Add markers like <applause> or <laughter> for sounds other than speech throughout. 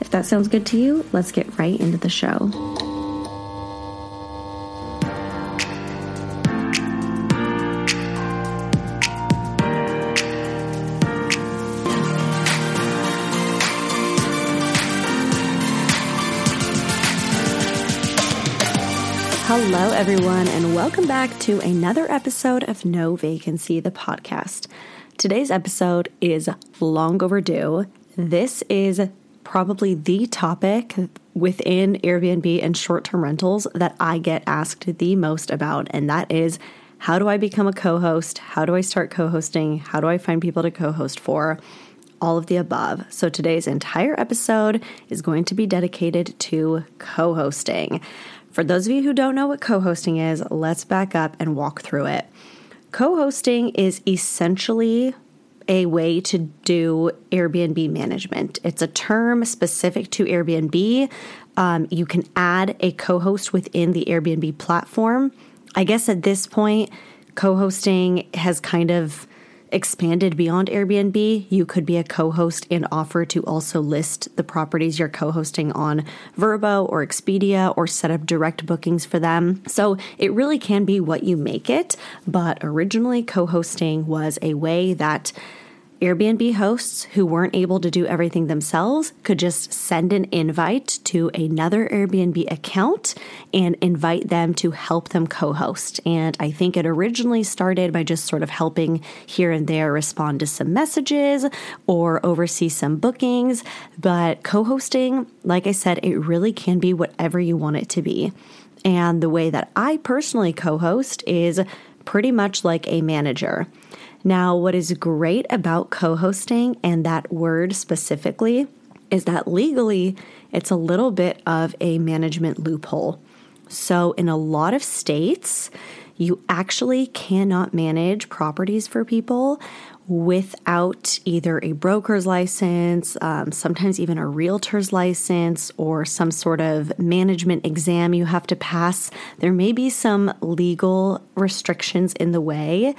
If that sounds good to you, let's get right into the show. Hello, everyone, and welcome back to another episode of No Vacancy, the podcast. Today's episode is long overdue. This is probably the topic within Airbnb and short term rentals that I get asked the most about, and that is how do I become a co host? How do I start co hosting? How do I find people to co host for? All of the above. So today's entire episode is going to be dedicated to co hosting. For those of you who don't know what co hosting is, let's back up and walk through it. Co hosting is essentially a way to do Airbnb management. It's a term specific to Airbnb. Um, you can add a co host within the Airbnb platform. I guess at this point, co hosting has kind of expanded beyond Airbnb, you could be a co host and offer to also list the properties you're co hosting on Vrbo or Expedia or set up direct bookings for them. So it really can be what you make it. But originally, co hosting was a way that Airbnb hosts who weren't able to do everything themselves could just send an invite to another Airbnb account and invite them to help them co host. And I think it originally started by just sort of helping here and there respond to some messages or oversee some bookings. But co hosting, like I said, it really can be whatever you want it to be. And the way that I personally co host is pretty much like a manager. Now, what is great about co hosting and that word specifically is that legally it's a little bit of a management loophole. So, in a lot of states, you actually cannot manage properties for people without either a broker's license, um, sometimes even a realtor's license, or some sort of management exam you have to pass. There may be some legal restrictions in the way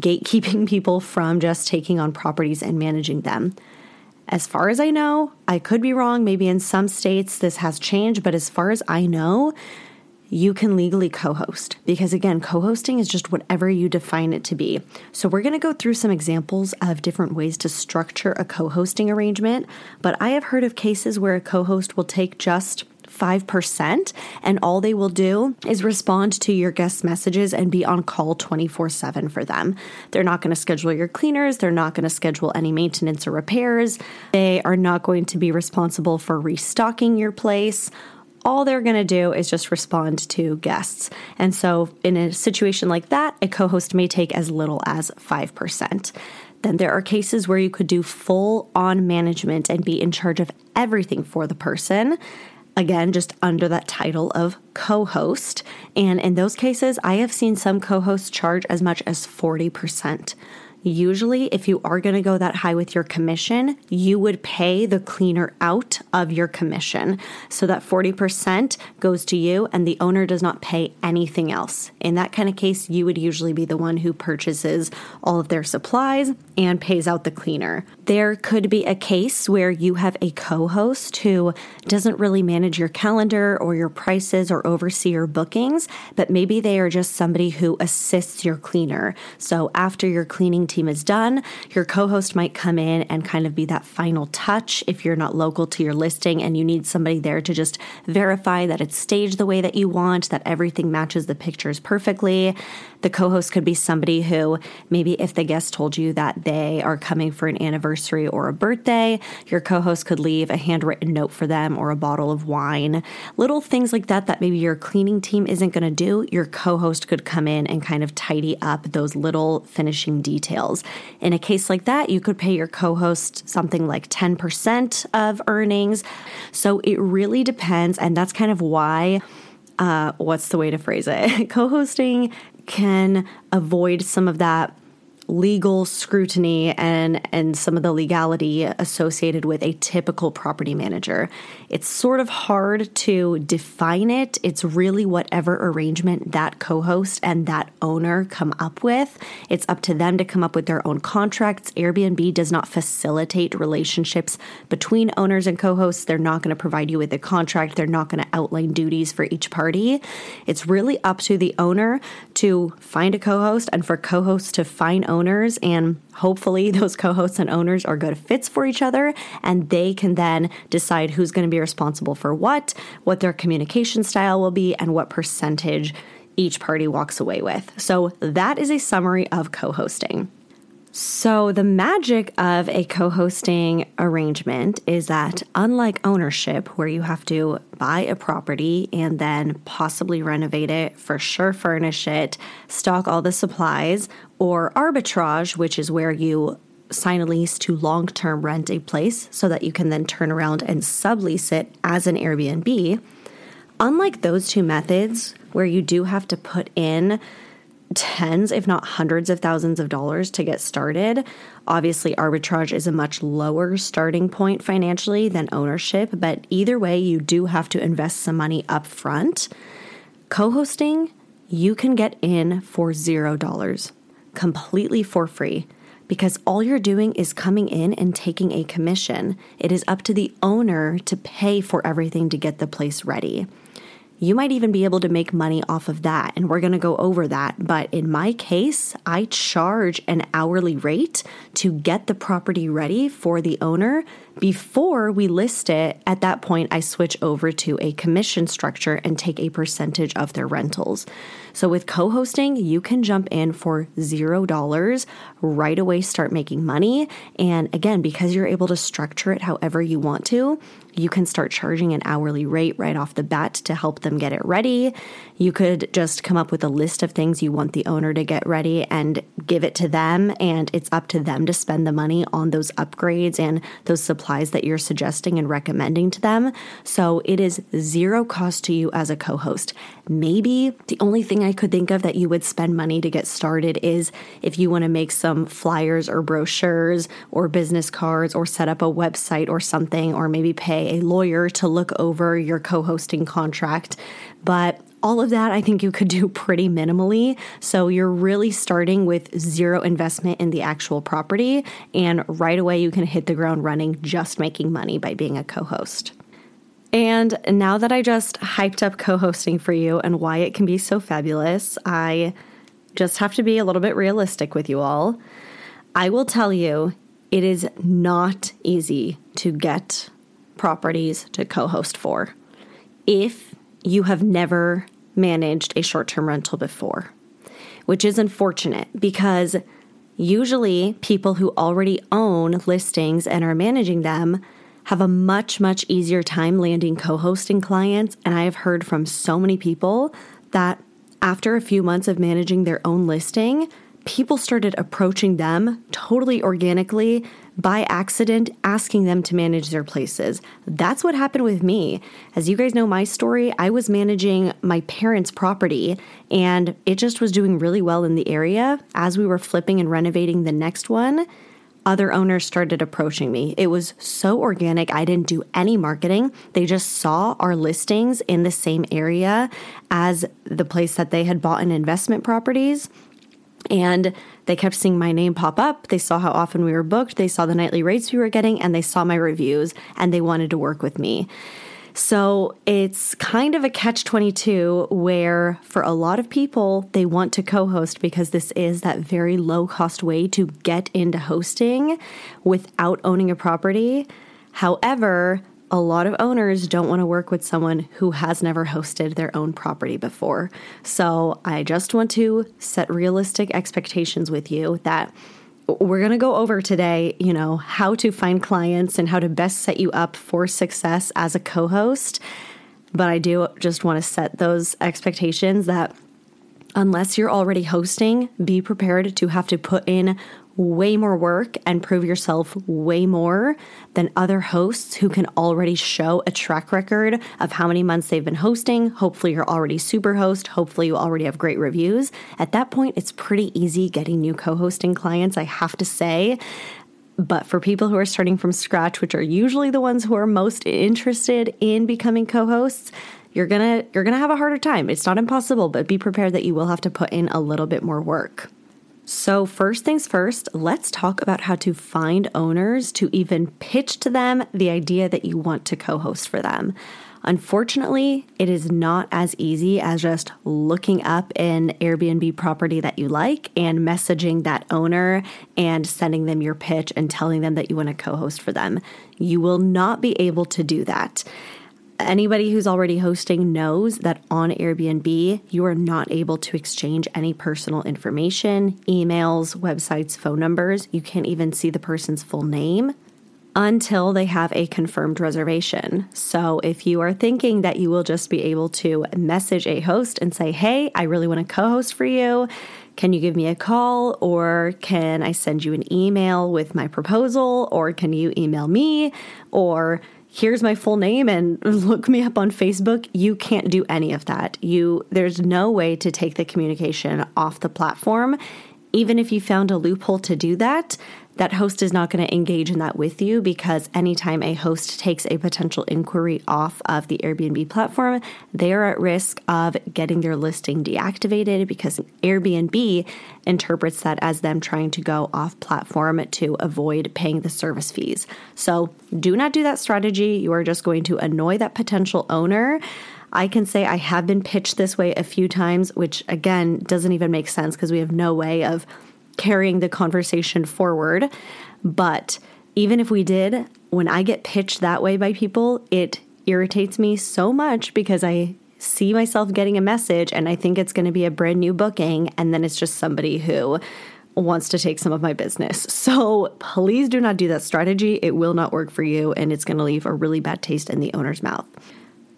gatekeeping <laughs> people from just taking on properties and managing them. As far as I know, I could be wrong. Maybe in some states this has changed, but as far as I know, you can legally co host because, again, co hosting is just whatever you define it to be. So, we're going to go through some examples of different ways to structure a co hosting arrangement, but I have heard of cases where a co host will take just 5%, and all they will do is respond to your guest messages and be on call 24 7 for them. They're not going to schedule your cleaners, they're not going to schedule any maintenance or repairs, they are not going to be responsible for restocking your place all they're going to do is just respond to guests. And so, in a situation like that, a co host may take as little as 5%. Then there are cases where you could do full on management and be in charge of everything for the person again, just under that title of co host. And in those cases, I have seen some co hosts charge as much as 40%. Usually, if you are going to go that high with your commission, you would pay the cleaner out of your commission. So that 40% goes to you and the owner does not pay anything else. In that kind of case, you would usually be the one who purchases all of their supplies and pays out the cleaner. There could be a case where you have a co host who doesn't really manage your calendar or your prices or oversee your bookings, but maybe they are just somebody who assists your cleaner. So after your cleaning team is done, your co host might come in and kind of be that final touch if you're not local to your listing and you need somebody there to just verify that it's staged the way that you want, that everything matches the pictures perfectly. The co host could be somebody who maybe if the guest told you that they are coming for an anniversary or a birthday, your co host could leave a handwritten note for them or a bottle of wine. Little things like that that maybe your cleaning team isn't going to do, your co host could come in and kind of tidy up those little finishing details. In a case like that, you could pay your co host something like 10% of earnings. So it really depends. And that's kind of why. Uh, what's the way to phrase it? <laughs> Co hosting can avoid some of that legal scrutiny and and some of the legality associated with a typical property manager. It's sort of hard to define it. It's really whatever arrangement that co-host and that owner come up with. It's up to them to come up with their own contracts. Airbnb does not facilitate relationships between owners and co-hosts. They're not going to provide you with a contract. They're not going to outline duties for each party. It's really up to the owner to find a co-host and for co-hosts to find owners and hopefully <laughs> those co-hosts and owners are good fits for each other and they can then decide who's going to be responsible for what, what their communication style will be and what percentage each party walks away with. So that is a summary of co-hosting. So, the magic of a co hosting arrangement is that, unlike ownership, where you have to buy a property and then possibly renovate it, for sure furnish it, stock all the supplies, or arbitrage, which is where you sign a lease to long term rent a place so that you can then turn around and sublease it as an Airbnb. Unlike those two methods, where you do have to put in tens, if not hundreds of thousands of dollars to get started. Obviously, arbitrage is a much lower starting point financially than ownership, but either way, you do have to invest some money up front. Co hosting, you can get in for zero dollars completely for free because all you're doing is coming in and taking a commission. It is up to the owner to pay for everything to get the place ready. You might even be able to make money off of that, and we're gonna go over that. But in my case, I charge an hourly rate to get the property ready for the owner before we list it. At that point, I switch over to a commission structure and take a percentage of their rentals. So with co hosting, you can jump in for $0 right away, start making money. And again, because you're able to structure it however you want to, you can start charging an hourly rate right off the bat to help them get it ready. You could just come up with a list of things you want the owner to get ready and give it to them. And it's up to them to spend the money on those upgrades and those supplies that you're suggesting and recommending to them. So it is zero cost to you as a co host. Maybe the only thing I could think of that you would spend money to get started is if you want to make some flyers or brochures or business cards or set up a website or something, or maybe pay a lawyer to look over your co hosting contract. But all of that I think you could <laughs> do pretty minimally. So you're really starting with zero investment in the actual property, and right away you can hit the ground running just making money by being a co host. And now that I just hyped up co hosting for you and why it can be so fabulous, I just have to be a little bit realistic with you all. I will tell you, it is not easy to get properties to co host for if you have never managed a short term rental before, which is unfortunate because usually people who already own listings and are managing them have a much, much easier time landing co hosting clients. And I have heard from so many people that after a few months of managing their own listing, people started approaching them totally organically by accident asking them to manage their places. That's what happened with me. As you guys know my story, I was managing my parents' property and it just was doing really well in the area. As we were flipping and renovating the next one, other owners started approaching me. It was so organic. I didn't do any marketing. They just saw our listings in the same area as the place that they had bought in investment properties and they kept seeing my name pop up. They saw how often we were booked. They saw the nightly rates we were getting, and they saw my reviews and they wanted to work with me. So it's kind of a catch 22 where, for a lot of people, they want to co host because this is that very low cost way to get into hosting without owning a property. However, a lot of owners don't want to work with someone who has never hosted their own property before. So I just want to set realistic expectations with you that we're going to go over today, you know, how to find clients and how to best set you up for success as a co host. But I do just want to set those expectations that unless you're already hosting, be prepared to have to put in way more work and prove yourself way more than other hosts who can already show a track record of how many months they've been hosting. Hopefully, you're already super host. Hopefully, you already have great reviews. At that point, it's pretty easy getting new co hosting clients, I have to say. But for people who are starting from scratch, which are usually the ones who are most interested in becoming co hosts, you're gonna you're gonna have a harder time. It's not impossible, but be prepared that you will have to put in a little bit more work. So, first things first, let's talk about how to find owners to even pitch to them the idea that you want to co host for them. Unfortunately, it is not as easy as just looking up an Airbnb property that you like and messaging that owner and sending them your pitch and telling them that you want to co host for them. You will not be able to do that anybody who's already hosting knows that on Airbnb, you are not able to exchange any personal information, emails, websites, phone numbers. You can't even see the person's full name until they have a confirmed reservation. So if you are thinking that you will just be able to message a host and say, hey, I really want to co host for you. Can you give me a call or can I send you an email with my proposal or can you email me or here's my full name and <laughs> look me up on Facebook. You can't do any of that. You there's no way to take the communication off the platform. Even if you found a loophole to do that, that host is not going to engage in that with you because anytime a host takes a potential inquiry off of the Airbnb platform, they are at risk of getting their listing deactivated because Airbnb interprets that as them trying to go off platform to avoid paying the service fees. So do not do that strategy. You are just going to annoy that potential owner. I can say I have been pitched this way a few times, which again doesn't even make sense because we have no way of carrying the conversation forward. But even if we did, when I get pitched that way by people, it irritates me so much because I see myself getting a message and I think it's going to be a brand new booking. And then it's just somebody who wants to take some of my business. So please do not do that strategy. It will not work for you and it's going to leave a really bad taste in the owner's mouth.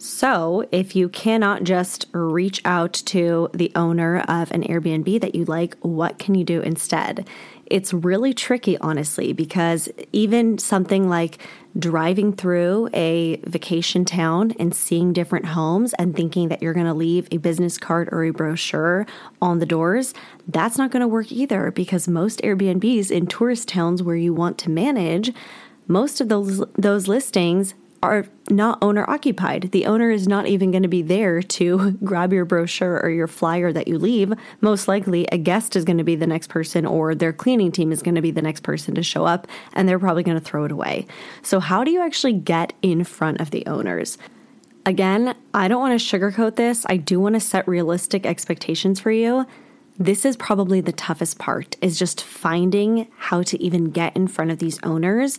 So, if you cannot just reach out to the owner of an Airbnb that you like, what can you do instead? It's really tricky, honestly, because even something like driving through a vacation town and seeing different homes and thinking that you're going to leave a business card or a brochure on the doors, that's not going to work either because most Airbnbs in tourist towns where you want to manage, most of those those listings are not owner occupied. The owner is not even going to be there to <laughs> grab your brochure or your flyer that you leave. Most likely, a guest is going to be the next person, or their cleaning team is going to be the next person to show up, and they're probably going to throw it away. So, how do you actually get in front of the owners? Again, I don't want to sugarcoat this. I do want to set realistic expectations for you. This is probably the toughest part is just finding how to even get in front of these owners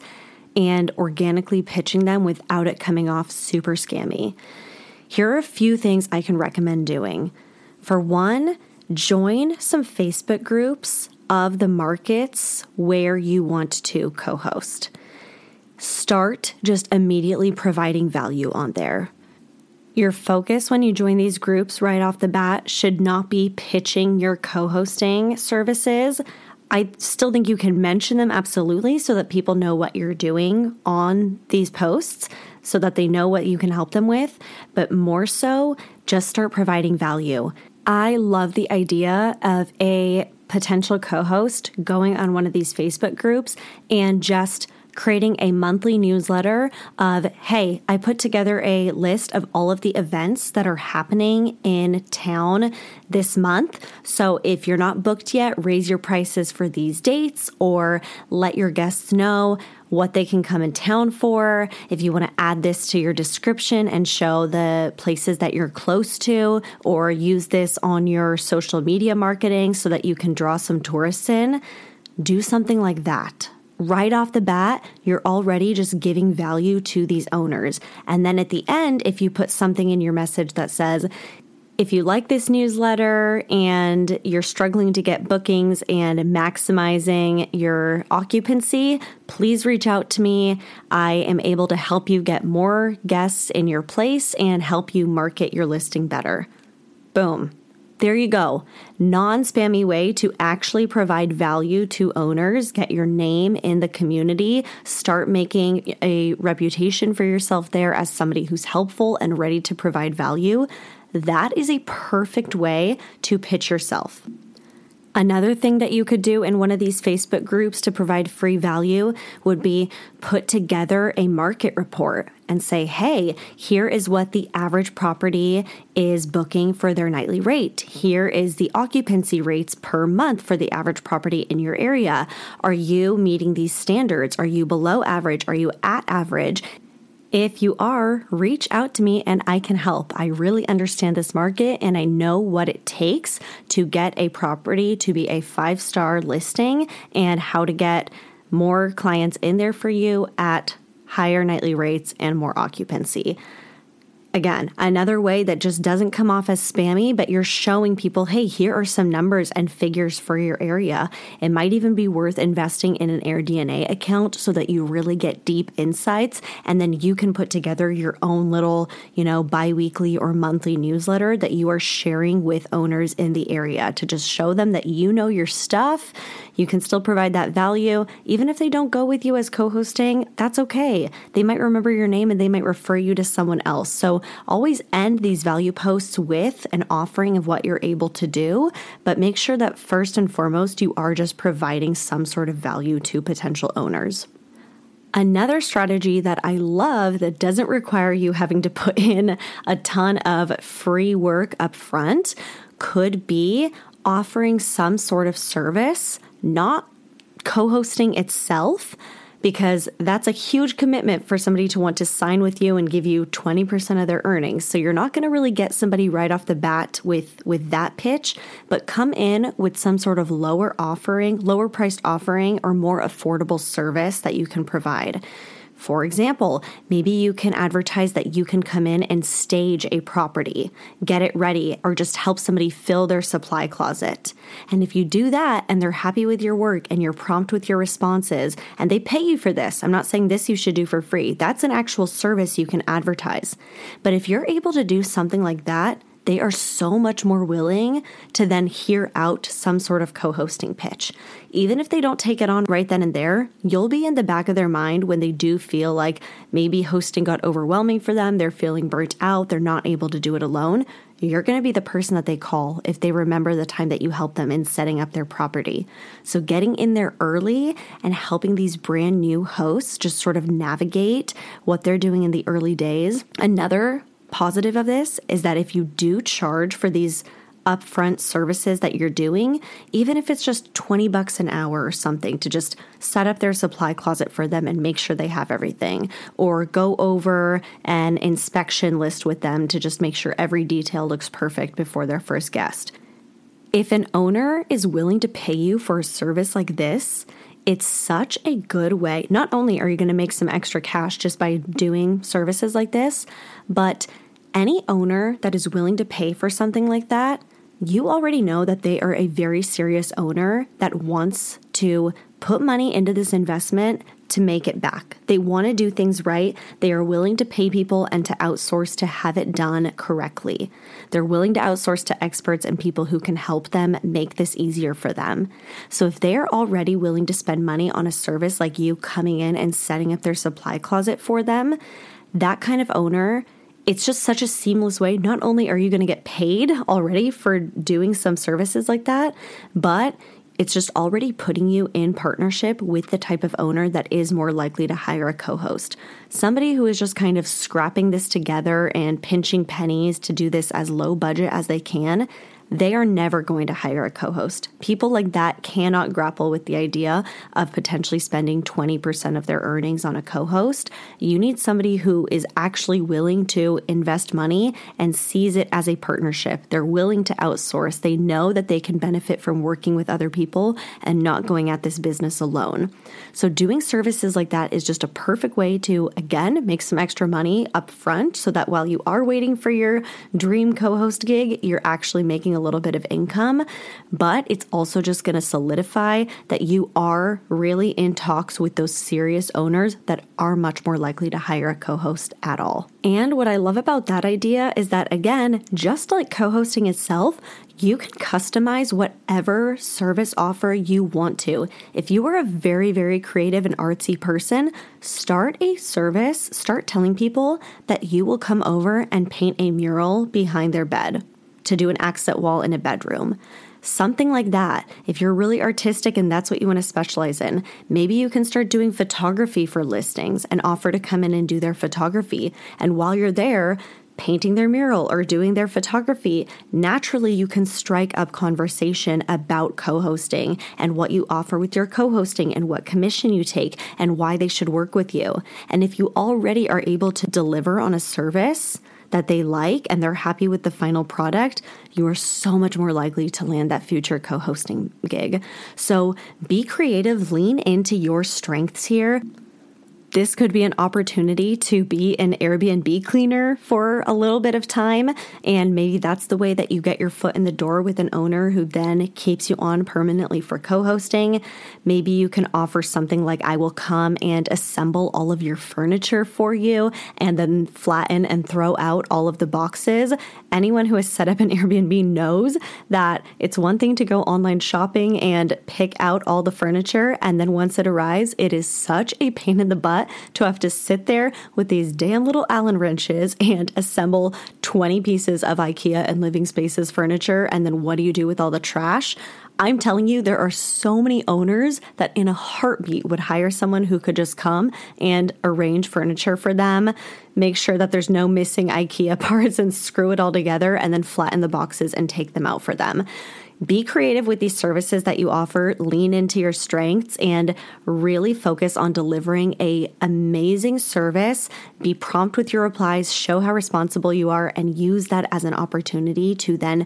and organically pitching them without it coming off super scammy. Here are a few things I can recommend doing. For one, join some Facebook groups of the markets where you want to co host. Start just immediately providing value on there. Your focus when you join these groups right off the bat should not be pitching your co hosting services, I still think you can mention them absolutely so that people know what you're doing on these posts so that they know what you can help them with. But more so, just start providing value. I love the idea of a potential co host going on one of these Facebook groups and just creating a monthly newsletter of, hey, I put together a list of all of the events that are happening in town this month. So if you're not booked yet, raise your prices for these dates or let your guests know what they can come in town for. If you want to add this to your description and show the places that you're close to, or use this on your social media marketing so that you can draw some tourists in, do something like that right off the bat, you're already just giving value to these owners. And then at the end, if you put something in your message that says, if you like this newsletter and you're struggling to get bookings and maximizing your occupancy, please reach out to me. I am able to help you get more guests in your place and help you market your listing better. Boom. There you go. Non spammy way to actually provide value to owners, get your name in the community, start making a reputation for yourself there as somebody who's helpful and ready to provide value. That is a perfect way to pitch yourself. Another thing that you could do in one of these Facebook groups to provide free value would be put together a market report and say, hey, here is what the average property is booking for their nightly rate. Here is the occupancy rates per month for the average property in your area. Are you meeting these standards? Are you below average? Are you at average? If you are, reach out to me and I can help. I really understand this market and I know what it takes to get a property to be a five star listing and how to get more clients in there for you at higher nightly rates and more occupancy. Again, another way that just doesn't come off as spammy, but you're showing people, hey, here are some numbers and figures for your area. It might even be worth investing in an AirDNA account so that you really get deep insights and then you can put together your own little, you know, bi weekly or monthly newsletter that you are sharing with owners in the area to just show them that you know your stuff. You can still provide that value. Even if they don't go with you as co hosting, that's okay. They might remember your name and they might refer you to someone else. So always end these value posts with an offering of what you're able to do, but make sure that first and foremost, you are just providing some sort of value to potential owners. Another strategy that I love that doesn't require you having to put <laughs> in a ton of free work up front could be offering some sort of service, not co hosting itself because that's a huge commitment for somebody to want to sign with you and give you 20% of their earnings. So you're not going to really get somebody right off the bat with with that pitch, but come in with some sort of lower offering, lower priced offering or more affordable service that you can provide. For example, maybe you can advertise that you can come in and stage a property, get it ready, or just help somebody fill their supply closet. And if you do that and they're happy with your work and you're prompt with your responses and they pay you for this, I'm not saying this you should do for free. That's an actual service you can advertise. But if you're able to do something like that, they are so much more willing to then hear out some sort of co hosting pitch. Even if they don't take it on right then and there, you'll be in the back of their mind when they do feel like maybe hosting got overwhelming for them, they're feeling burnt out, they're not able to do it alone. You're going to be the person that they call if they remember the time that you helped them in setting up their property. So, getting in there early and helping these brand new hosts just sort of navigate what they're doing in the early days. Another positive of this is that if you do charge for these upfront services that you're doing, even if it's just 20 bucks an hour or something to just set up their supply closet for them and make sure they have everything, or go over an inspection list with them to just make sure every detail looks perfect before their first guest. If an owner is willing to pay you for a service like this, it's such a good way. Not only are you going to make some extra cash just by doing services like this, but any owner that is willing to pay for something like that, you already know that they are a very serious owner that wants to put money into this investment to make it back. They want to do things right. They are willing to pay people and to outsource to have it done correctly. They're willing to outsource to experts and people who can help them make this easier for them. So if they are already willing to spend money on a service like you coming in and setting up their supply closet for them, that kind of owner it's just such a seamless way. Not only are you going to get paid already for doing some services like that, but it's just already putting you in partnership with the type of owner that is more likely to hire a co host. Somebody who is just kind of scrapping this together and pinching pennies to do this as low budget as they can they are never going to hire a co host. People like that cannot grapple with the idea of potentially spending 20% of their earnings on a co host. You need somebody who is actually willing to invest money and sees it as a partnership. They're willing to outsource. They know that they can benefit from working with other people and not going at this business alone. So, doing services like that is just a perfect way to, again, make some extra money up front so that while you are waiting for your dream co host gig, you're actually making making a little bit of income, but it's also just going to solidify that you are really in talks with those serious owners that are much more likely to hire a co host at all. And what I love about that idea is that, again, just like co hosting itself, you can customize whatever service offer you want to. If you are a very, very creative and artsy person, start a service, start telling people that you will come over and paint a mural behind their bed to do an accent wall in a bedroom. Something like that. If you're really artistic and that's what you want to specialize in, maybe you can start doing photography for listings and offer to come in and do their photography. And while you're there, painting their mural or doing their photography, naturally you can strike up conversation about co hosting and what you offer with your co hosting and what commission you take and why they should work with you. And if you already are able to deliver on a service, that they like and they're happy with the final product, you are so much more likely to land that future co hosting gig. So be creative, lean into your strengths here this could be an opportunity to be an Airbnb cleaner for a little bit of time. And maybe that's the way that you get your foot in the door with an owner who then keeps you on permanently for co hosting. Maybe you can offer something like I will come and assemble all of your furniture for you and then flatten and throw out all of the boxes. Anyone who has set up an <laughs> Airbnb knows that it's one thing to go online shopping and pick out all the furniture. And then once it arrives, it is such a pain in the butt to have to sit there with these damn little Allen wrenches and assemble 20 pieces of IKEA and living spaces furniture. And then what do you do with all the trash? I'm telling you, there are so many owners that in a heartbeat would hire someone who could just come and arrange furniture for them, make sure that there's no missing IKEA <laughs> parts and screw it all together, and then flatten the boxes and take them out for them. Be creative with these services that you offer, lean into your strengths and really focus on delivering a amazing service. Be prompt with your replies, show how responsible you are and use that as an opportunity to then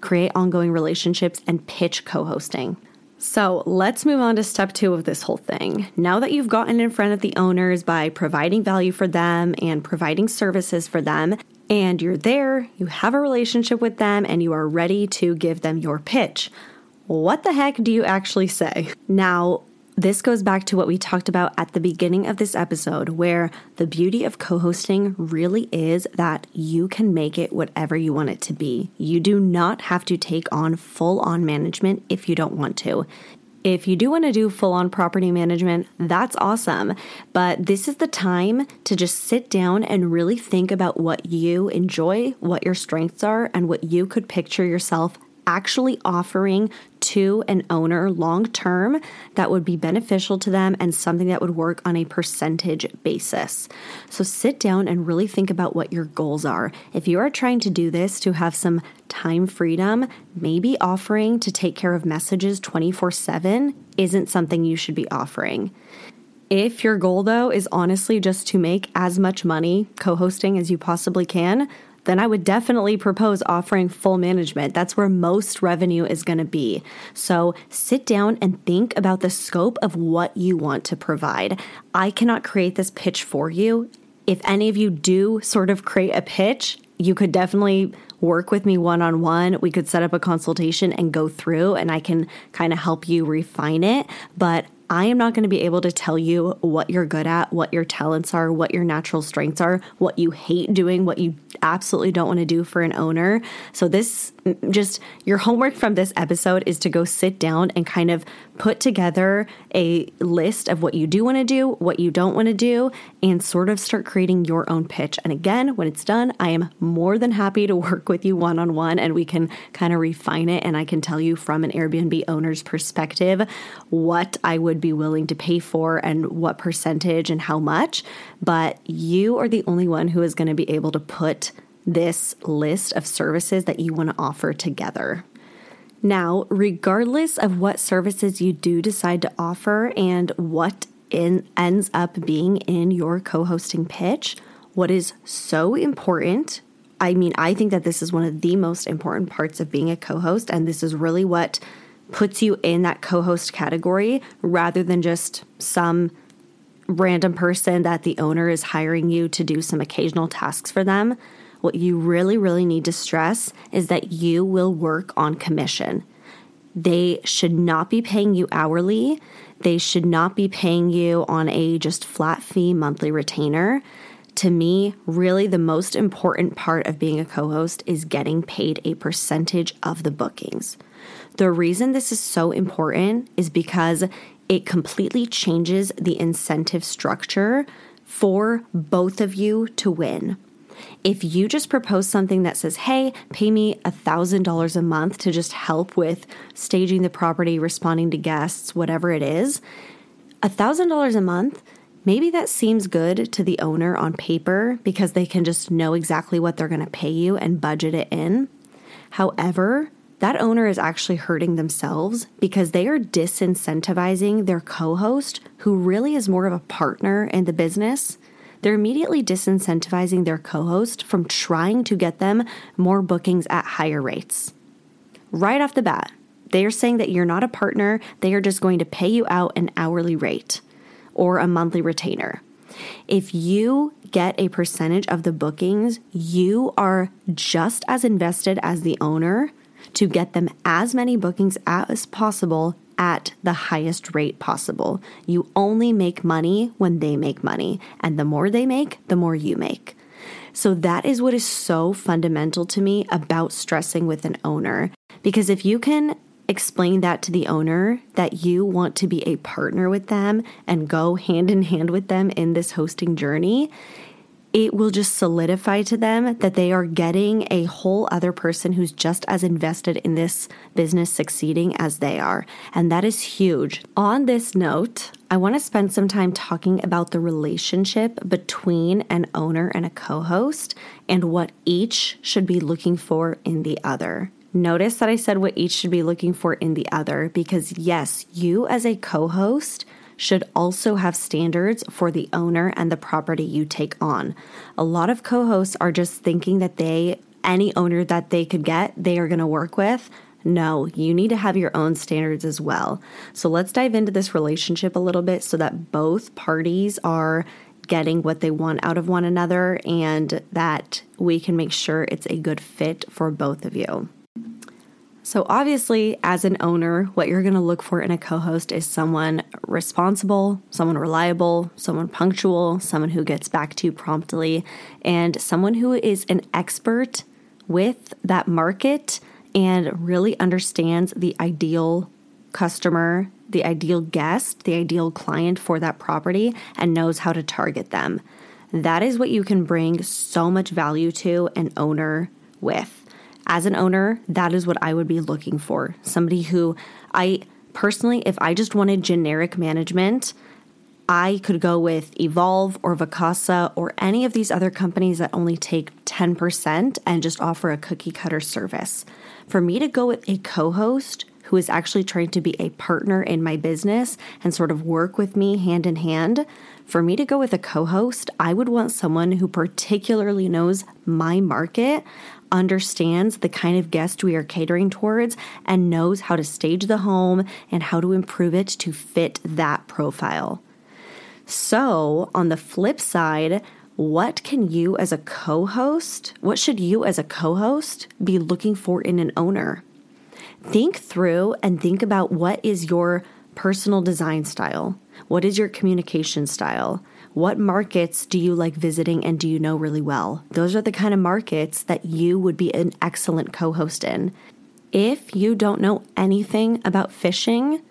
create ongoing relationships and pitch co-hosting. So let's move on to step two of this whole thing. Now that you've gotten in front of the owners by providing value for them and providing services for them, and you're there, you have a relationship with them, and you are ready to give them your pitch. What the heck do you actually say? Now, this goes back to what we talked about at the beginning of this episode, where the beauty of co hosting really is that you can make it whatever you want it to be. You do not have to take on full on management if you don't want to. If you do want to do full on property management, that's awesome. But this is the time to just sit down and really think about what you enjoy, what your strengths are, and what you could picture yourself actually offering to an owner long term that would be beneficial to them and something that would work on a percentage basis. So sit down and really think about what your goals are. If you are trying to do this to have some time freedom, maybe offering to take care of messages 24 7 isn't something you should be offering. If your goal, though, is honestly just to make as much money co hosting as you possibly can, then I would definitely propose offering full management. That's where most revenue is going to be. So sit down and think about the scope of what you want to provide. I cannot create this pitch for you. If any of you do sort of create a pitch, you could definitely work with me one on one. We could set up a consultation and go through, and I can kind of help you refine it. But I am not going to be able to tell you what you're good at, what your talents are, what your natural strengths are, what you hate doing, what you absolutely don't want to do for an owner. So, this just your homework from this episode is to go sit down and kind of put together a list of what you do want to do, what you don't want to do, and sort of start creating your own pitch. And again, when it's done, I am more than happy to <laughs> work with you one on one and we can kind of refine it. And I can tell you from an Airbnb owner's perspective what I would be willing to pay for and what percentage and how much. But you are the only one who is going to be able to put this list of services that you want to offer together. Now, regardless of what services you do decide to offer and what in, ends up being in your co hosting pitch, what is so important I mean, I think that this is one of the most important parts of being a co host, and this is really what puts you in that co host category rather than just some random person that the owner is hiring you to do some occasional tasks for them what you really, really need to stress is that you will work on commission. They should not be paying you hourly. They should not be paying you on a just flat fee monthly retainer. To me, really the most important part of being a co host is getting paid a percentage of the bookings. The reason this is so important is because it completely changes the incentive structure for both of you to win. If you just propose something that says, hey, pay me $1,000 a month to just help with staging the property, responding to guests, whatever it is, $1,000 a month, maybe that seems good to the owner on paper because they can just know exactly what they're going to pay you and budget it in. However, that owner is actually hurting themselves because they are disincentivizing their co host, who really is more of a partner in the business, they're immediately disincentivizing their co host from trying to get them more bookings at higher rates. Right off the bat, they are saying that you're not a partner, they are just going to pay you out an hourly rate or a monthly retainer. If you get a percentage of the bookings, you are just as invested as the owner to get them as many bookings as possible at the highest rate possible. You only make money when they make money, and the more they make, the more you make. So, that is what is so fundamental to me about stressing with an owner. Because if you can explain that to the owner that you want to be a partner with them and go hand in hand with them in this hosting journey, it will just solidify to them that they are getting a whole other person who's just as invested in this business succeeding as they are. And that is huge. On this note, I want to spend some time talking about the relationship between an owner and a co host and what each should be looking for in the other. Notice that I said what each should be looking for in the other because, yes, you as a co host should also have standards for the owner and the property you take on. A lot of co hosts are just thinking that they, any owner that they could get, they are going to work with. No, you need to have your own standards as well. So let's dive into this relationship a little bit so that both parties are getting what they want out of one another and that we can make sure it's a good fit for both of you. So, obviously, as an owner, what you're going to look for in a co host is someone responsible, someone reliable, someone punctual, someone who gets back to you promptly, and someone who is an expert with that market and really understands the ideal customer, the ideal guest, the ideal client for that property, and knows how to target them. That is what you can bring so much value to an owner with as an owner, that is what I would be looking for. Somebody who I personally, if I just wanted generic management, I could go with Evolve or Vacasa or any of these other companies that only take 10% and just offer a cookie cutter service. For me to go with a co host who is actually trying to be a partner in my business and sort of work with me hand in hand, for me to go with a co host, I would want someone who particularly knows my market understands the kind of guest we are catering towards and knows how to stage the home and how to improve it to fit that profile. So, on the flip side, what can you as a co host, what should you as a co host be looking for in an owner? Think through and think about what is your personal design style? What is your communication style? What markets do you like visiting and do you know really well? Those are the kind of markets that you would be an excellent co host in. If you don't know anything about fishing,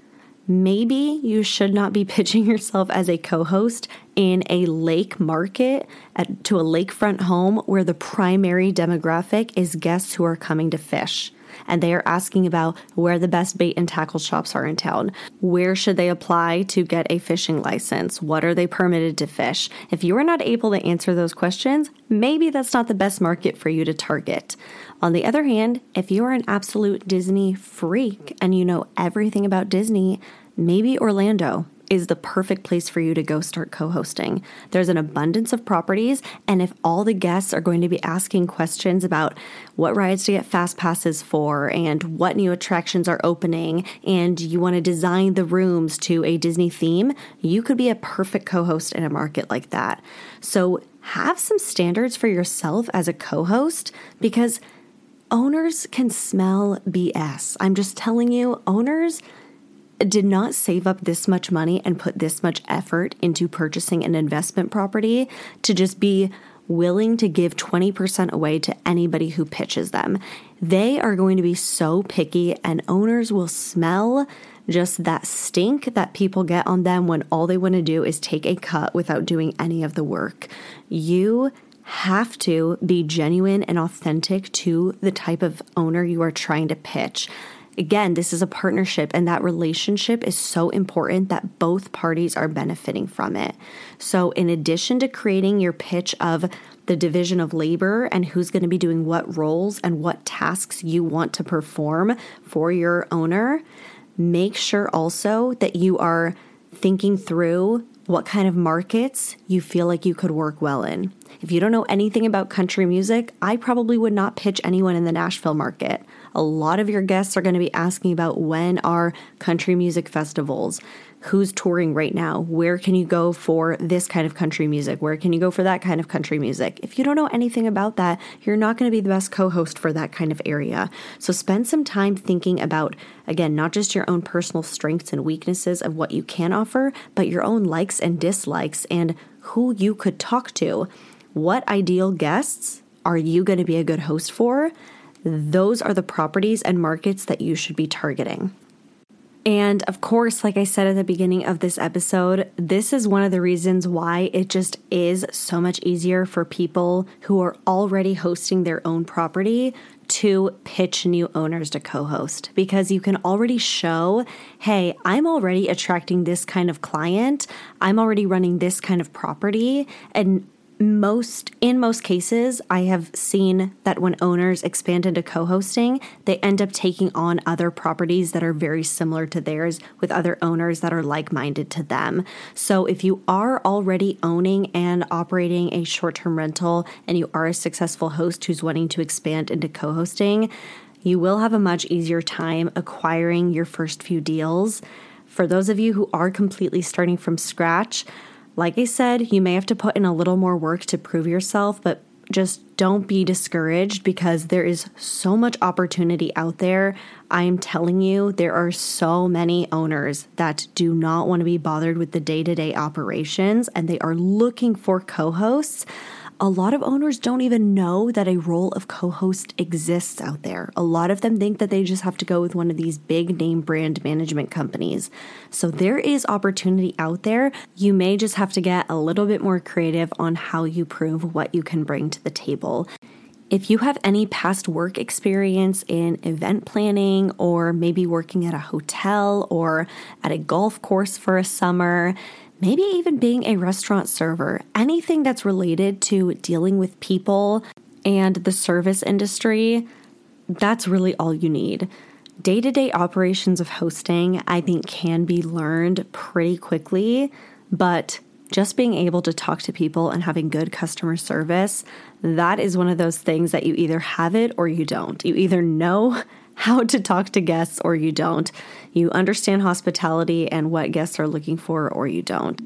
maybe you should not be <laughs> pitching yourself as a co host in a lake market at, to a lakefront home where the primary demographic is guests who are coming to fish and they are asking about where the best bait and tackle shops are in town. Where should they apply to get a fishing license? What are they permitted to fish? If you are not able to answer those questions, maybe that's not the best market for you to target. On the other hand, if you are an absolute Disney freak and you know everything about Disney, maybe Orlando is the perfect place for you to go start co hosting. There's an abundance of properties, and if all the guests are going to be asking questions about what rides to get fast passes for and what new attractions are opening, and you want to design the rooms to a Disney theme, you could be a perfect co host in a market like that. So, have some standards for yourself as a co host because owners can smell BS. I'm just telling you, owners did not save up this much money and put this much effort into purchasing an investment property to just be willing to give 20% away to anybody who pitches them. They are going to be so picky, and owners will smell just that stink that people get on them when all they want to do is take a cut without doing any of the work. You have to be genuine and authentic to the type of owner you are trying to pitch. Again, this is a partnership, and that relationship is so important that both parties are benefiting from it. So, in addition to creating your pitch of the division of labor and who's going to be doing what roles and what tasks you want to perform for your owner, make sure also that you are thinking through what kind of markets you feel like you could work well in. If you don't know anything about country music, I probably would not pitch anyone in the Nashville market. A lot of your guests are going to be asking about when are country music festivals, who's touring right now, where can you go for this kind of country music, where can you go for that kind of country music. If you don't know anything about that, you're not going to be the best co host for that kind of area. So spend some time thinking about, again, not just your own personal strengths and weaknesses of what you can offer, but your own likes and dislikes and who you could talk to. What ideal guests are you going to be a good host for? those are the properties and markets that you should be targeting. And of course, like I said at the beginning of this episode, this is one of the reasons why it just is so much easier for people who are already hosting their own property to pitch new owners to co host because you can already show, hey, I'm already attracting this kind of client, I'm already running this kind of property, and most in most cases i have seen that when owners expand into co-hosting they end up taking on other properties that are very similar to theirs with other owners that are like-minded to them. So if you are already owning and operating a short-term rental and you are a successful host who's wanting to expand into co-hosting you will have a much easier time acquiring your first few deals. For those of you who are completely starting from scratch like I said, you may have to put in a little more work to prove yourself, but just don't be discouraged because there is so much opportunity out there. I am telling you, there are so many owners that do not want to be bothered with the day to day operations and they are looking for co hosts a lot of owners don't even know that a role of co host exists out there. A lot of them think that they just have to go with one of these big name brand management companies. So there is opportunity out there. You may just have to get a little bit more creative on how you prove what you can bring to the table. If you have any past work experience in event planning or maybe working at a hotel or at a golf course for a summer, maybe even being a restaurant server, anything that's related to dealing with people and the service industry, that's really all you need. Day to day operations of hosting, I think, can be learned pretty quickly, but just being able to talk to people and having good customer service, that is one of those things that you either have it or you don't. You either know how to talk to guests or you don't. You understand hospitality and what guests are looking for or you don't.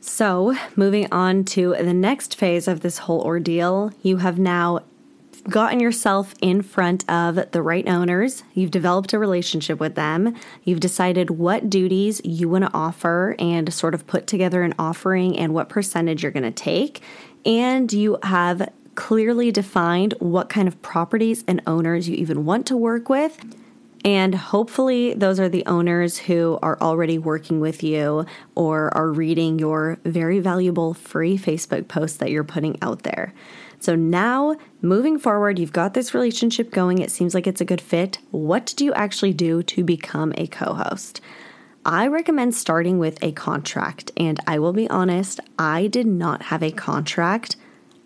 So, moving on to the next phase of this whole ordeal, you have now gotten yourself in front of the right owners. You've developed a relationship with them. You've decided what duties you want to offer and sort of put together an offering and what percentage you're going to take. And you have clearly defined what kind of properties and owners you even want to work with. And hopefully, those are the owners who are already working with you or are reading your very valuable free Facebook posts that you're putting out there. So now, moving forward, you've got this relationship going. It seems like it's a good fit. What do you actually do to become a co host? I recommend starting with a contract. And I will be honest, I did not have a contract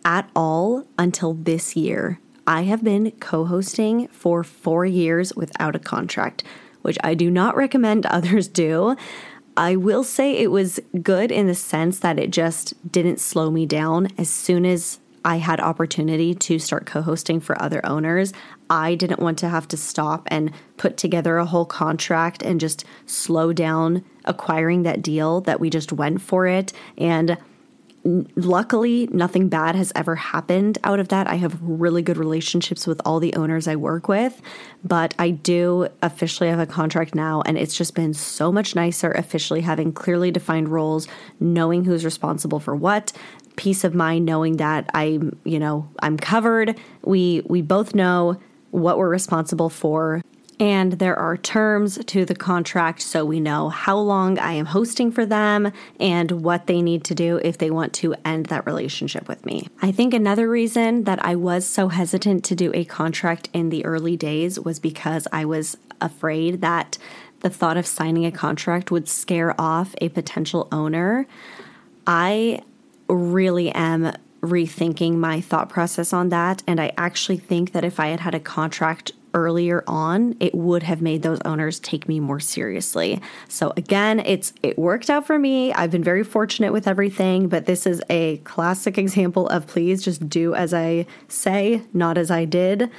at all until this year. I have been co hosting for four years without a contract, which I do not recommend <laughs> others do. I will say it was good in the sense that it just didn't slow me down as soon as I had opportunity to start co-hosting for other owners. I didn't want to have to stop and put together a whole contract and just slow down acquiring that deal that we just went for it and luckily, nothing bad has ever happened out of that. I have really good relationships with all the owners I work with, but I do officially have a contract now, and it's just been so much nicer officially having clearly defined roles, knowing who's responsible for what, peace of mind knowing that I'm, you know, I'm covered. We we both know what we're responsible for and there are terms to the contract so we know how long I am hosting for them and what they need to do if they want to end that relationship with me. I think another reason that I was so hesitant to do a contract in the early days was because I was afraid that the thought of signing a contract would scare off a potential owner. I really am rethinking my thought process on that. And I actually think that if I had had a contract earlier on, it would have made those owners take me more seriously. So again, it's it worked out for me. I've been very fortunate with everything, but this is a classic <laughs> example of please just do as I say, not as I did.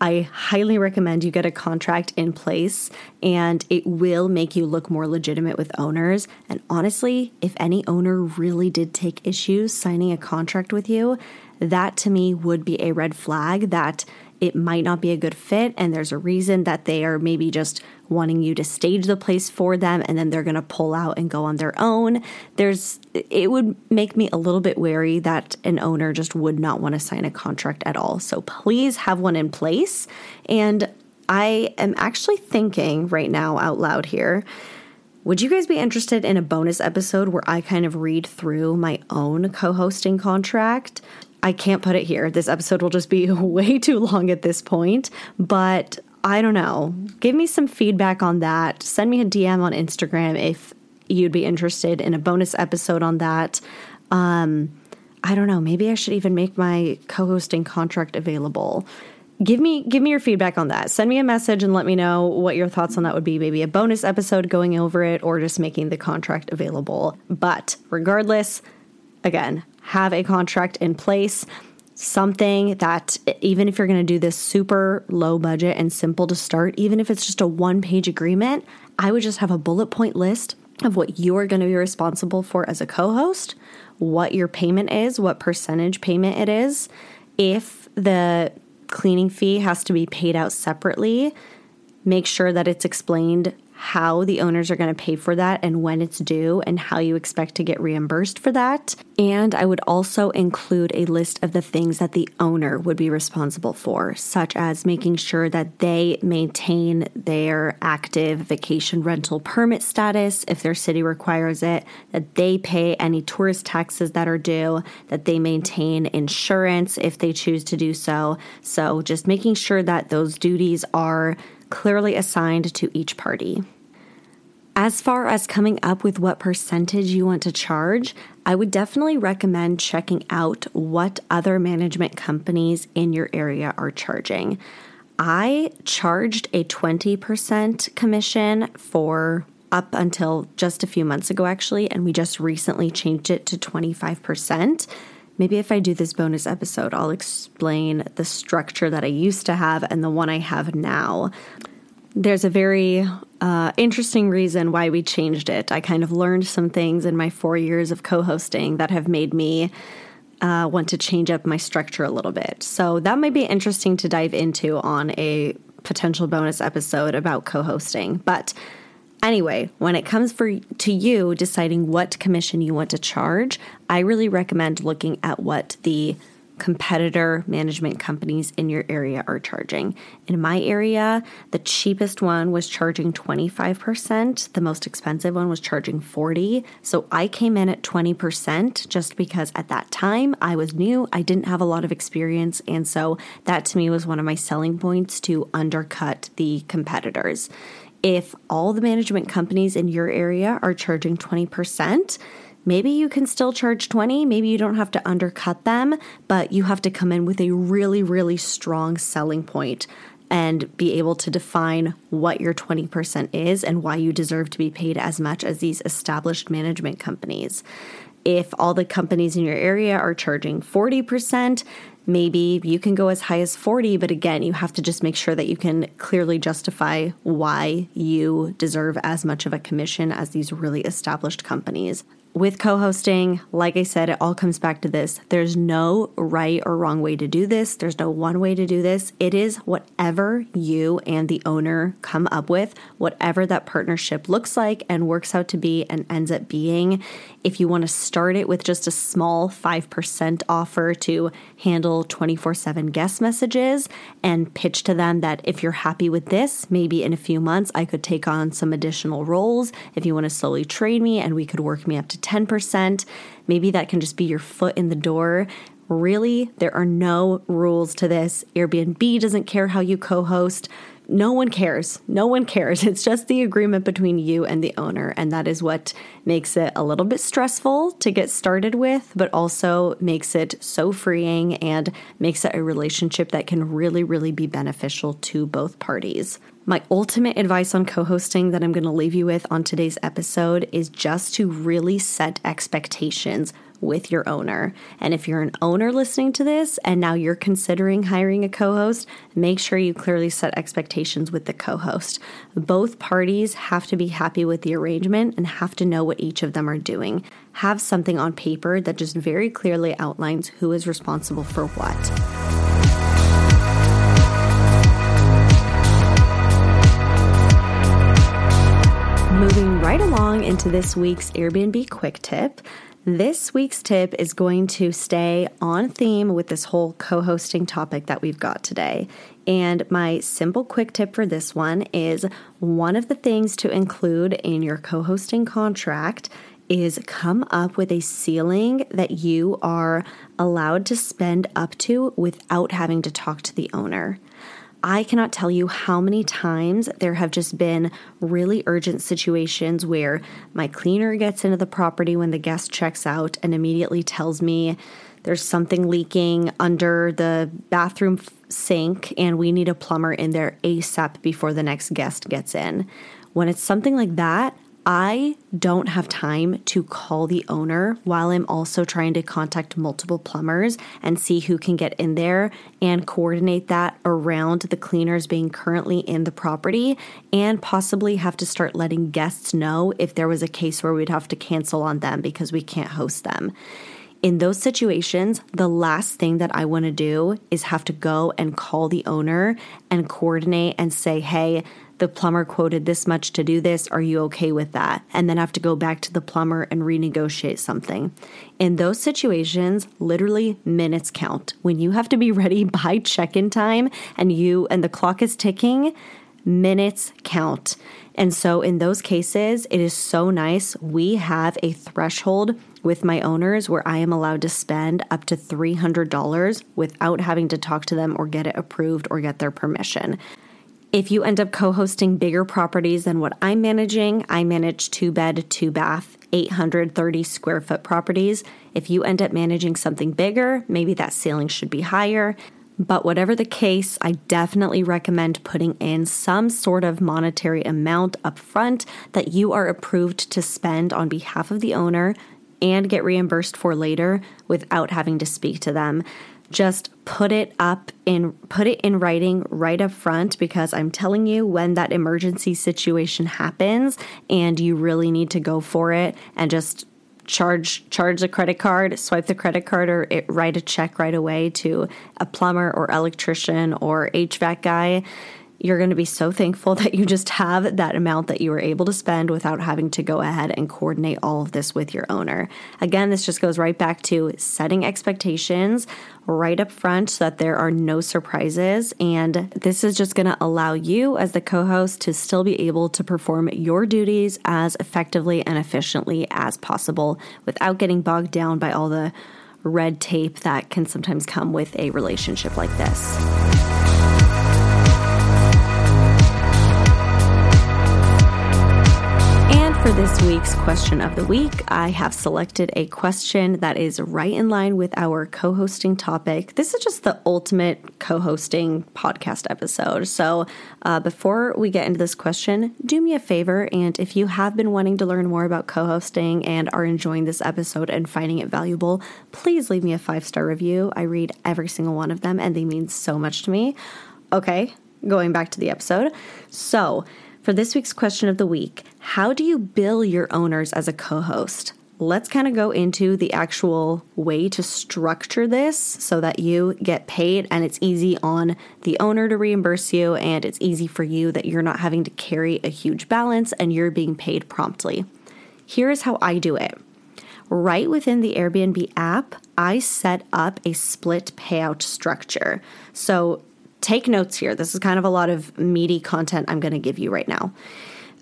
I highly recommend you get a contract in place and it will make you look more legitimate with owners. And honestly, if any owner really did take issues signing a contract with you, that to me would be a red flag that it might not be a good fit and there's a reason that they are maybe just wanting you to stage the place for them and then they're going to pull out and go on their own. There's it would make me a little bit wary that an owner just would not want to sign a contract at all. So please have one in place. And i am actually thinking right now out loud here would you guys be interested in a bonus episode where I kind of read through my own co hosting contract? I can't put it here. This episode will just be <laughs> way too long at this point, but I don't know. Give me some feedback on that. Send me a DM on Instagram if you'd be interested in a bonus episode on that. Um, I don't know. Maybe I should even make my co-hosting contract available. Give me give me your feedback on that. Send me a message and let me know what your thoughts on that would be. Maybe a bonus episode going over it or just making the contract available. But regardless, again, have a contract in place. Something that, even if you're going to do this super low budget and simple to start, even if it's just a one page agreement, I would just have a bullet point list of what you are going to be responsible for as a co host, what your payment is, what percentage payment it is. If the cleaning fee has to be paid out separately, make sure that it's explained how the owners are going to pay for that and when it's due and how you expect to get reimbursed for that. And I would also include a list of the things that the owner would be responsible for, such as making sure that they maintain their active vacation rental permit status if their city requires it, that they pay any tourist taxes that are due, that they maintain insurance if they choose to do so. So just making sure that those duties are clearly assigned to each party. As far as coming up with what percentage you want to charge, I would definitely recommend checking out what other management companies in your area are charging. I charged a 20% commission for up until just a few months ago, actually, and we just recently changed it to 25%. Maybe if I do this bonus episode, I'll explain the structure that I used to have and the one I have now. There's a very uh, interesting reason why we changed it. I kind of learned some things in my four years of co hosting that have made me uh, want to change up my structure a little bit. So that might be interesting to dive into on a potential bonus episode about co hosting. But Anyway, when it comes for to you deciding what commission you want to charge, I really recommend looking at what the competitor management companies in your area are charging. In my area, the cheapest one was charging 25%, the most expensive one was charging 40. So I came in at 20% just because at that time I was new, I didn't have a lot of experience, and so that to me was one of my selling points to undercut the competitors. If all the management companies in your area are charging 20%, Maybe you can still charge 20, maybe you don't have to undercut them, but you have to come in with a really really strong selling point and be able to define what your 20% is and why you deserve to be paid as much as these established management companies. If all the companies in your area are charging 40%, maybe you can go as high as 40, but again, you have to just make sure that you can clearly justify why you deserve as much of a commission as these really established companies. With co hosting, like I said, it all comes back to this. There's no right or wrong way to do this. There's no one way to do this. It is whatever you and the owner come up with, whatever that partnership looks like and works out to be and ends up being. If you want to start it with just a small 5% offer to handle 24 7 guest messages and pitch to them that if you're happy with this, maybe in a few months I could take on some additional roles. If you want to slowly train me and we could work me up to 10%. Maybe that can just be your foot in the door. Really, there are no rules to this. Airbnb doesn't care how you co host. No one cares. No one cares. <laughs> It's just the agreement between you and the owner. And that is what makes it a little bit stressful to get started with, but also makes it so freeing and makes it a relationship that can really, really be beneficial to both parties. My ultimate advice on co hosting that I'm going to leave you with on today's episode is just to really set expectations with your owner. And if you're an owner listening to this and now you're considering hiring a co host, make sure you clearly set expectations with the co host. Both parties have to be happy with the arrangement and have to know what each of them are doing. Have something on paper that just very clearly outlines who is responsible for what. Moving right along into this week's Airbnb quick tip. This week's tip is going to stay on theme with this whole co hosting topic that we've got today. And my simple quick tip for this one is one of the things to include in your co hosting contract is come up with a ceiling that you are allowed to spend up to without having to talk to the owner. I cannot tell you how many times there have just been really urgent situations where my cleaner gets into the property when the guest checks out and immediately tells me there's something leaking under the bathroom sink and we need a plumber in there ASAP before the next guest gets in. When it's something like that, I don't have time to call the owner while I'm also trying to contact multiple plumbers and see who can get in there and coordinate that around the cleaners being currently in the property and possibly have to start letting guests know if there was a case where we'd have to cancel on them because we can't host them. In those situations, the last thing that I want to do is have to go and call the owner and coordinate and say, hey, the plumber quoted this much to do this. Are you okay with that? And then have to go back to the plumber and renegotiate something. In those situations, literally minutes count. When you have to be ready <laughs> by check in time and you and the clock is ticking, minutes count. And so in those cases, it is so nice. We have a threshold with my owners where I am allowed to spend up to $300 without having to talk to them or get it approved or get their permission. If you end up co hosting bigger properties than what I'm managing, I manage two bed, two bath, 830 square foot properties. If you end up managing something bigger, maybe that ceiling should be higher. But whatever the case, I definitely recommend putting in some sort of monetary amount up front that you are approved to spend on behalf of the owner and get reimbursed for later without having to speak to them just put it up in put it in writing right up front because I'm telling you when that emergency situation happens and you really need to go for it and just charge charge the credit card, swipe the credit card or it, write a check right away to a plumber or electrician or HVAC guy you're going to be so thankful <laughs> that you just have that amount that you were able to spend without having to go ahead and coordinate all of this with your owner. Again, this just goes right back to setting expectations right up front so that there are no surprises. And this is just going to allow you, as the co host, to still be able to perform your duties as effectively and efficiently as possible without getting bogged down by all the red tape that can sometimes come with a relationship like this. For this week's question of the week, I have selected a question that is right in line with our co hosting topic. This is just the ultimate co hosting podcast episode. So, uh, before we get into this question, do me a favor. And if you have been wanting to learn more about co hosting and are enjoying this episode and finding it valuable, please leave me a five star review. I read every single one of them and they mean so much to me. Okay, going back to the episode. So, for this week's question of the week, how do you bill your owners as a co host? let's kind of go into the actual way to structure this so that you get paid and it's easy on the owner to reimburse you and it's easy for you that you're not having to carry a huge balance and you're being paid promptly. Here's how I do it. Right within the Airbnb app, I set up a split payout structure. So take notes here. This is kind of a lot of meaty content I'm going to give you right now.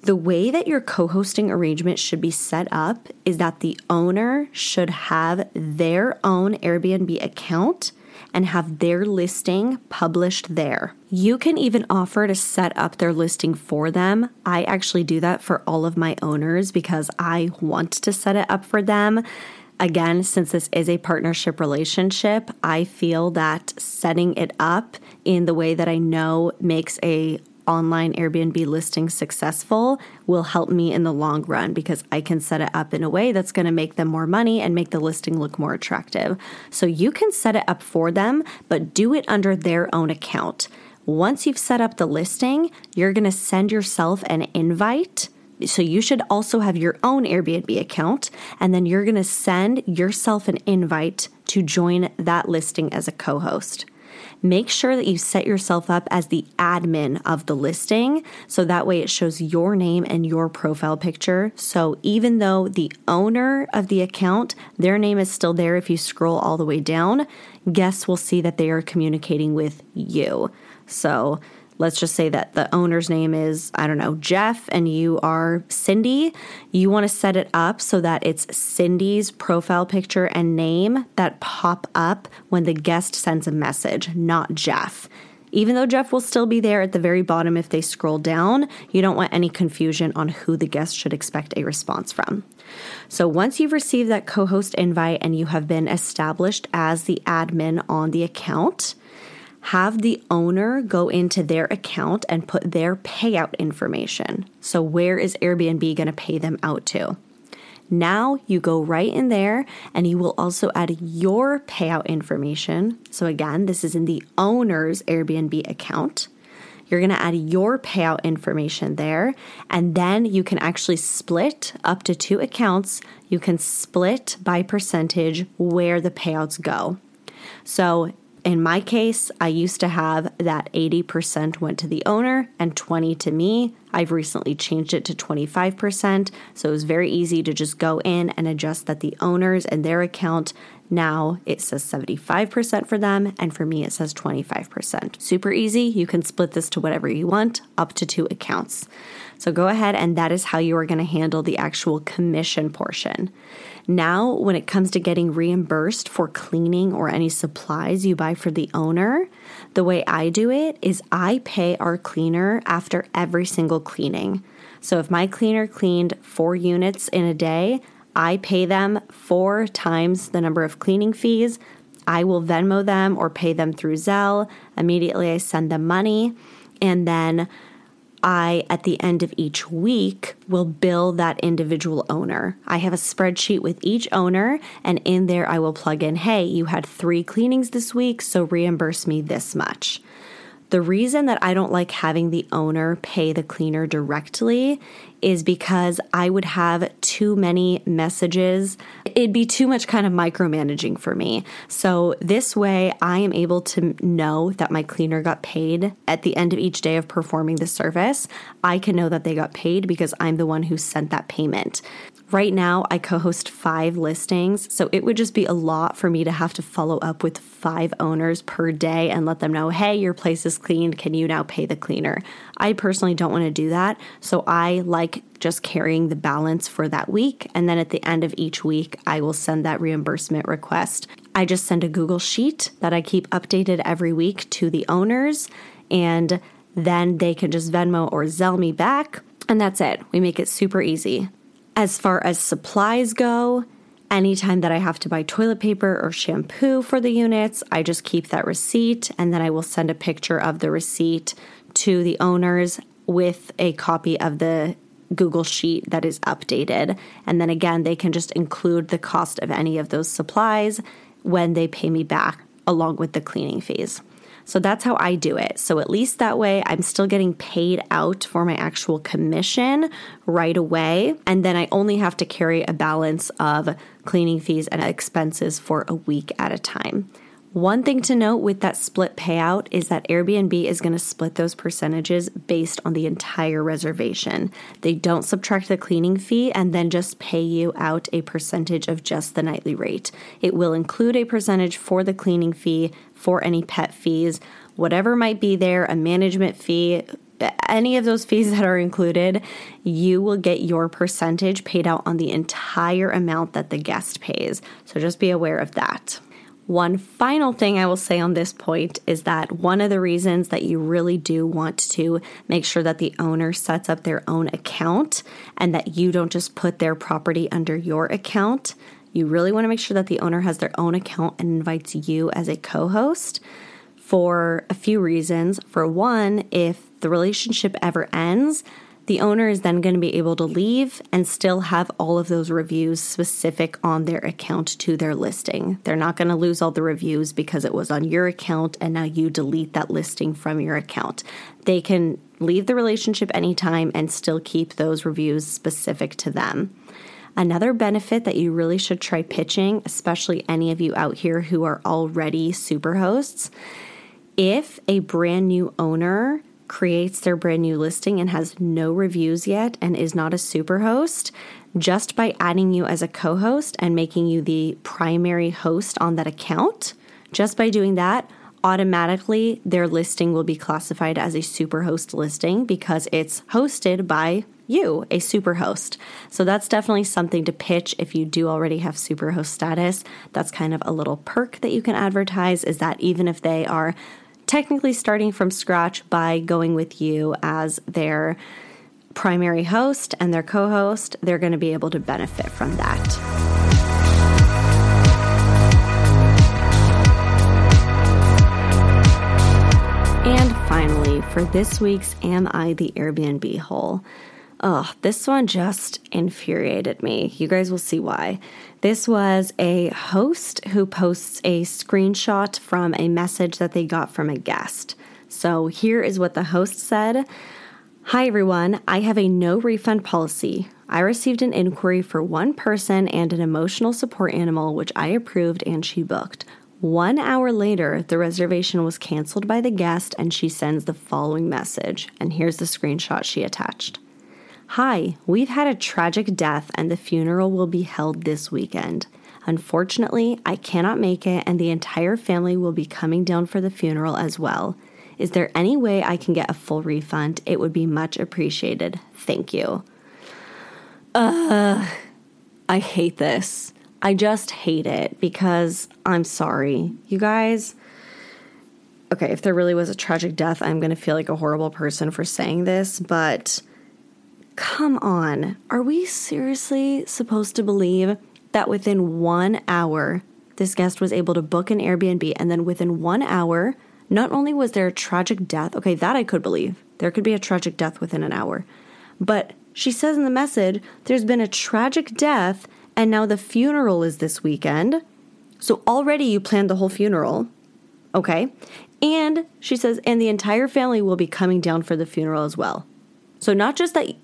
The way that your co hosting arrangement should be set up is that the owner should have their own Airbnb account and have their listing published there. You can even offer to set up their listing for them. I actually do that for all of my owners because I want to set it up for them. Again, since this is a partnership relationship, I feel that setting it up in the way that I know makes a online Airbnb listing successful will help me in the long run because I can set it up in a way that's going to make them more money and make the listing look more attractive. So you can set it up for them, but do it under their own account. Once you've set up the listing, you're going to send yourself an invite. So you should also have your own Airbnb account, and then you're going to send yourself an invite to join that listing as a co host make sure that you set yourself up as the admin of the listing. So that way it shows your name and your profile picture. So even though the owner of the account, their name is still there if you scroll all the way down, guests will see that they are communicating with you. So let's just say that the owner's name is, I don't know, Jeff, and you are Cindy, you want to set it up so that it's Cindy's profile picture and name that pop up when the guest sends a message, not Jeff. Even though Jeff will still be there at the very bottom if they scroll down, you don't want any confusion on who the guest should expect a response from. So once you've received that co host invite and you have been established as the admin on the account, have the owner go into their account and put their payout information. So, where is Airbnb going to pay them out to? Now you go right in there and you will also add your payout information. So, again, this is in the owner's Airbnb account. You're going to add your payout information there, and then you can actually split up to two accounts. You can split by percentage where the payouts go. So, in my case, I used to have that 80% went to the owner and 20 to me. I've recently changed it to 25%, so it was very easy to just go in and adjust that the owners and their account now it says 75% for them, and for me it says 25%. Super easy. You can split this to whatever you want, up to two accounts. So go ahead, and that is how you are going to handle the actual commission portion. Now, when it comes to getting reimbursed for cleaning or any supplies you buy for the owner, the way I do it is I pay our cleaner after every single cleaning. So if my cleaner cleaned four units in a day, I pay them four times the number of cleaning fees. I will Venmo them or pay them through Zelle. Immediately, I send them money. And then I, at the end of each week, will bill that individual owner. I have a spreadsheet with each owner, and in there, I will plug in, hey, you had three cleanings this week, so reimburse me this much. The reason that I don't like having the owner pay the cleaner directly is because I would have too many messages. It'd be too much kind of micromanaging for me. So, this way, I am able to know that my cleaner got paid at the end of each day of performing the service. I can know that they got paid because I'm the one who sent that payment. Right now, I co host five listings, so it would just be a lot for me to have to follow up with five owners per day and let them know, hey, your place is cleaned. Can you now pay the cleaner? I personally don't want to do that, so I like just carrying the balance for that week. And then at the end of each week, I will send that reimbursement request. I just send a Google Sheet that I keep updated every week to the owners, and then they can just Venmo or Zelle me back. And that's it. We make it super easy. As far as supplies go, anytime that I have to buy toilet paper or shampoo for the units, I just keep that receipt and then I will send a picture of the receipt to the owners with a copy of the Google Sheet that is updated. And then again, they can just include the cost of any of those supplies when they pay me back along with the cleaning fees. So that's how I do it. So at least that way I'm still getting paid out for my actual commission right away. And then I only have to carry a balance of cleaning fees and expenses for a week at a time. One thing to note with that split payout is that Airbnb is going to split those percentages based on the entire reservation. They don't subtract the cleaning fee and then just pay you out a percentage of just the nightly rate. It will include a percentage for the cleaning fee, for any pet fees, whatever might be there, a management fee, any of those fees <laughs> that are included, you will get your percentage paid out on the entire amount that the guest pays. So just be aware of that. One final thing I will say on this point is that one of the reasons that you really do want to make sure that the owner sets up their own account and that you don't just put their property under your account. You really want to make sure that the owner has their own account and invites you as a co host for a few reasons. For one, if the relationship ever ends, the owner is then going to be able to leave and still have all of those reviews specific on their account to their listing. They're not going to lose all the reviews because it was on your account and now you delete that listing from your account. They can leave the relationship anytime and still keep those reviews specific to them. Another benefit that you really should try pitching, especially any of you out here who are already super hosts, if a brand new owner creates their brand new listing and has no reviews yet and is not a super host, just by adding you as a co host and making you the primary host on that account, just by doing that, automatically their listing will be classified as a super host listing because it's hosted by you, a super host. So that's definitely something to pitch if you do already have super host status. That's kind of a little perk that you can advertise is that even if they are technically starting from scratch by going with you as their primary host and their co host, they're going to be able to benefit from that. And finally, for this week's Am I the Airbnb hole? Oh, this one just infuriated me. You guys will see why. This was a host who posts a screenshot from a message that they got from a guest. So here is what the host said Hi, everyone. I have a no refund policy. I received an inquiry for one person and an emotional support animal, which I approved and she booked. One hour later, the reservation was canceled by the guest, and she sends the following message. And here's the screenshot she attached. Hi, we've had a tragic death and the funeral will be held this weekend. Unfortunately, I cannot make it and the entire family will be coming down for the funeral as well. Is there any way I can get a full refund? It would be much appreciated. Thank you. Uh, I hate this. I just hate it because I'm sorry. You guys, okay, if there really was a tragic death, I'm going to feel like a horrible person for saying this, but Come on, are we seriously supposed to believe that within one hour, this guest was able to book an Airbnb and then within one hour, not only was there a tragic death, okay, that I could believe. There could be a tragic death within an hour. But she says in the message, there's been a tragic death and now the funeral is this weekend. So already you planned the whole funeral. Okay. And she says, and the entire family will be coming down for the funeral as well. So, not just that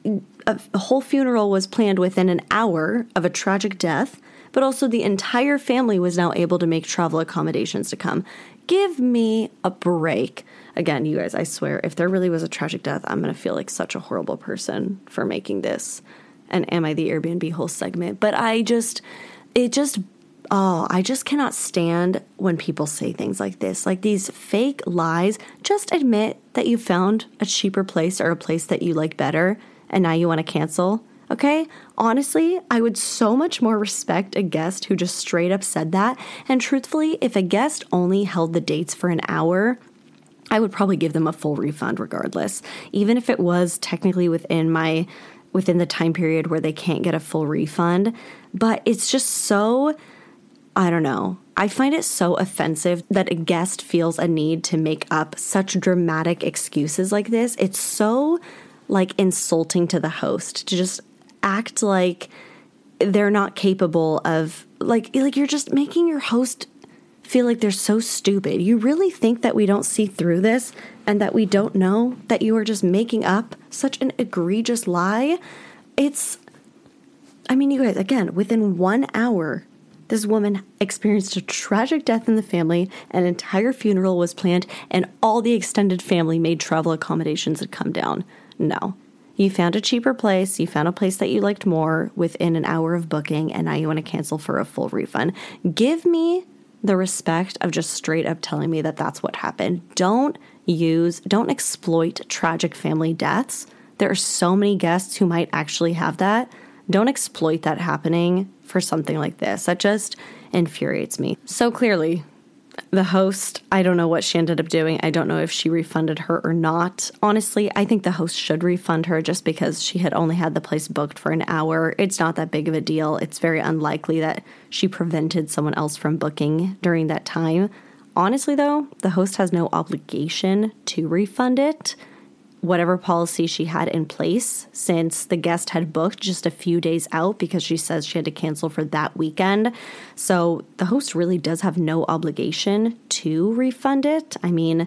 a whole funeral was planned within an hour of a tragic death, but also the entire family was now able to make travel accommodations to come. Give me a break. Again, you guys, I swear, if there really was a tragic death, I'm going to feel like such a horrible person for making this and Am I the Airbnb hole segment. But I just, it just Oh, I just cannot stand when people say things like this, like these fake lies. Just admit that you found a cheaper place or a place that you like better and now you want to cancel. Okay? Honestly, I would so much more respect a guest who just straight up said that. And truthfully, if a guest only held the dates for an hour, I would probably give them a full refund regardless, even if it was technically within my within the time period where they can't get a full refund. But it's just so I don't know. I find it so offensive that a guest feels a need to make up such dramatic excuses like this. It's so like insulting to the host to just act like they're not capable of like like you're just making your host feel like they're so stupid. You really think that we don't see through this and that we don't know that you are just making up such an egregious lie? It's, I mean, you guys, again, within one hour, this woman experienced a tragic death in the family, an entire funeral was planned, and all the extended family made travel accommodations had come down. No. You found a cheaper place, you found a place that you liked more within an hour of booking, and now you want to cancel for a full refund. Give me the respect of just straight up telling me that that's what happened. Don't use, don't exploit tragic family deaths. There are so many guests who might actually have that. Don't exploit that happening for something like this. That just infuriates me. So clearly, the host, I don't know what she ended up doing. I don't know if she refunded her or not. Honestly, I think the host should refund her just because she had only had the place booked for an hour. It's not that big of a deal. It's very unlikely that she prevented someone else from booking during that time. Honestly, though, the host has no obligation to refund it whatever policy she had in place since the guest had booked just a few days out because she says she had to cancel for that weekend. So the host really does have no obligation to refund it. I mean,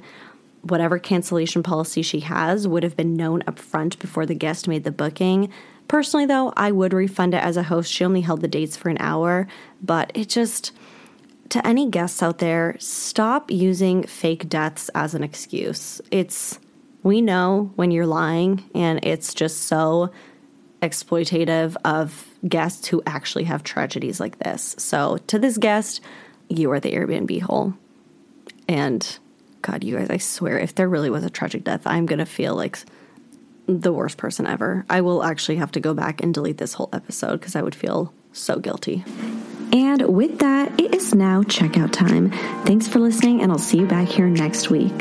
whatever cancellation policy she has would have been known up front before the guest made the booking. Personally, though, I would refund it as a host. She only held the dates for an hour, but it just to any guests out there, stop using fake deaths as an excuse. It's we know when you're lying, and it's just so exploitative of guests who actually have tragedies like this. So, to this guest, you are the Airbnb hole. And God, you guys, I swear, if there really was a tragic death, I'm going to feel like the worst person ever. I will actually have to go back and delete this whole episode because I would feel so guilty. And with that, it is now checkout time. Thanks for listening, and I'll see you back here next week.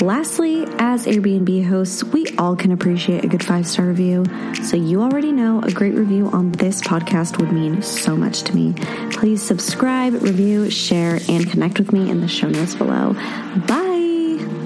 Lastly, as Airbnb hosts, we all can appreciate a good five star review. So you already know a great review on this podcast would mean so much to me. Please subscribe, review, share, and connect with me in the show notes below. Bye.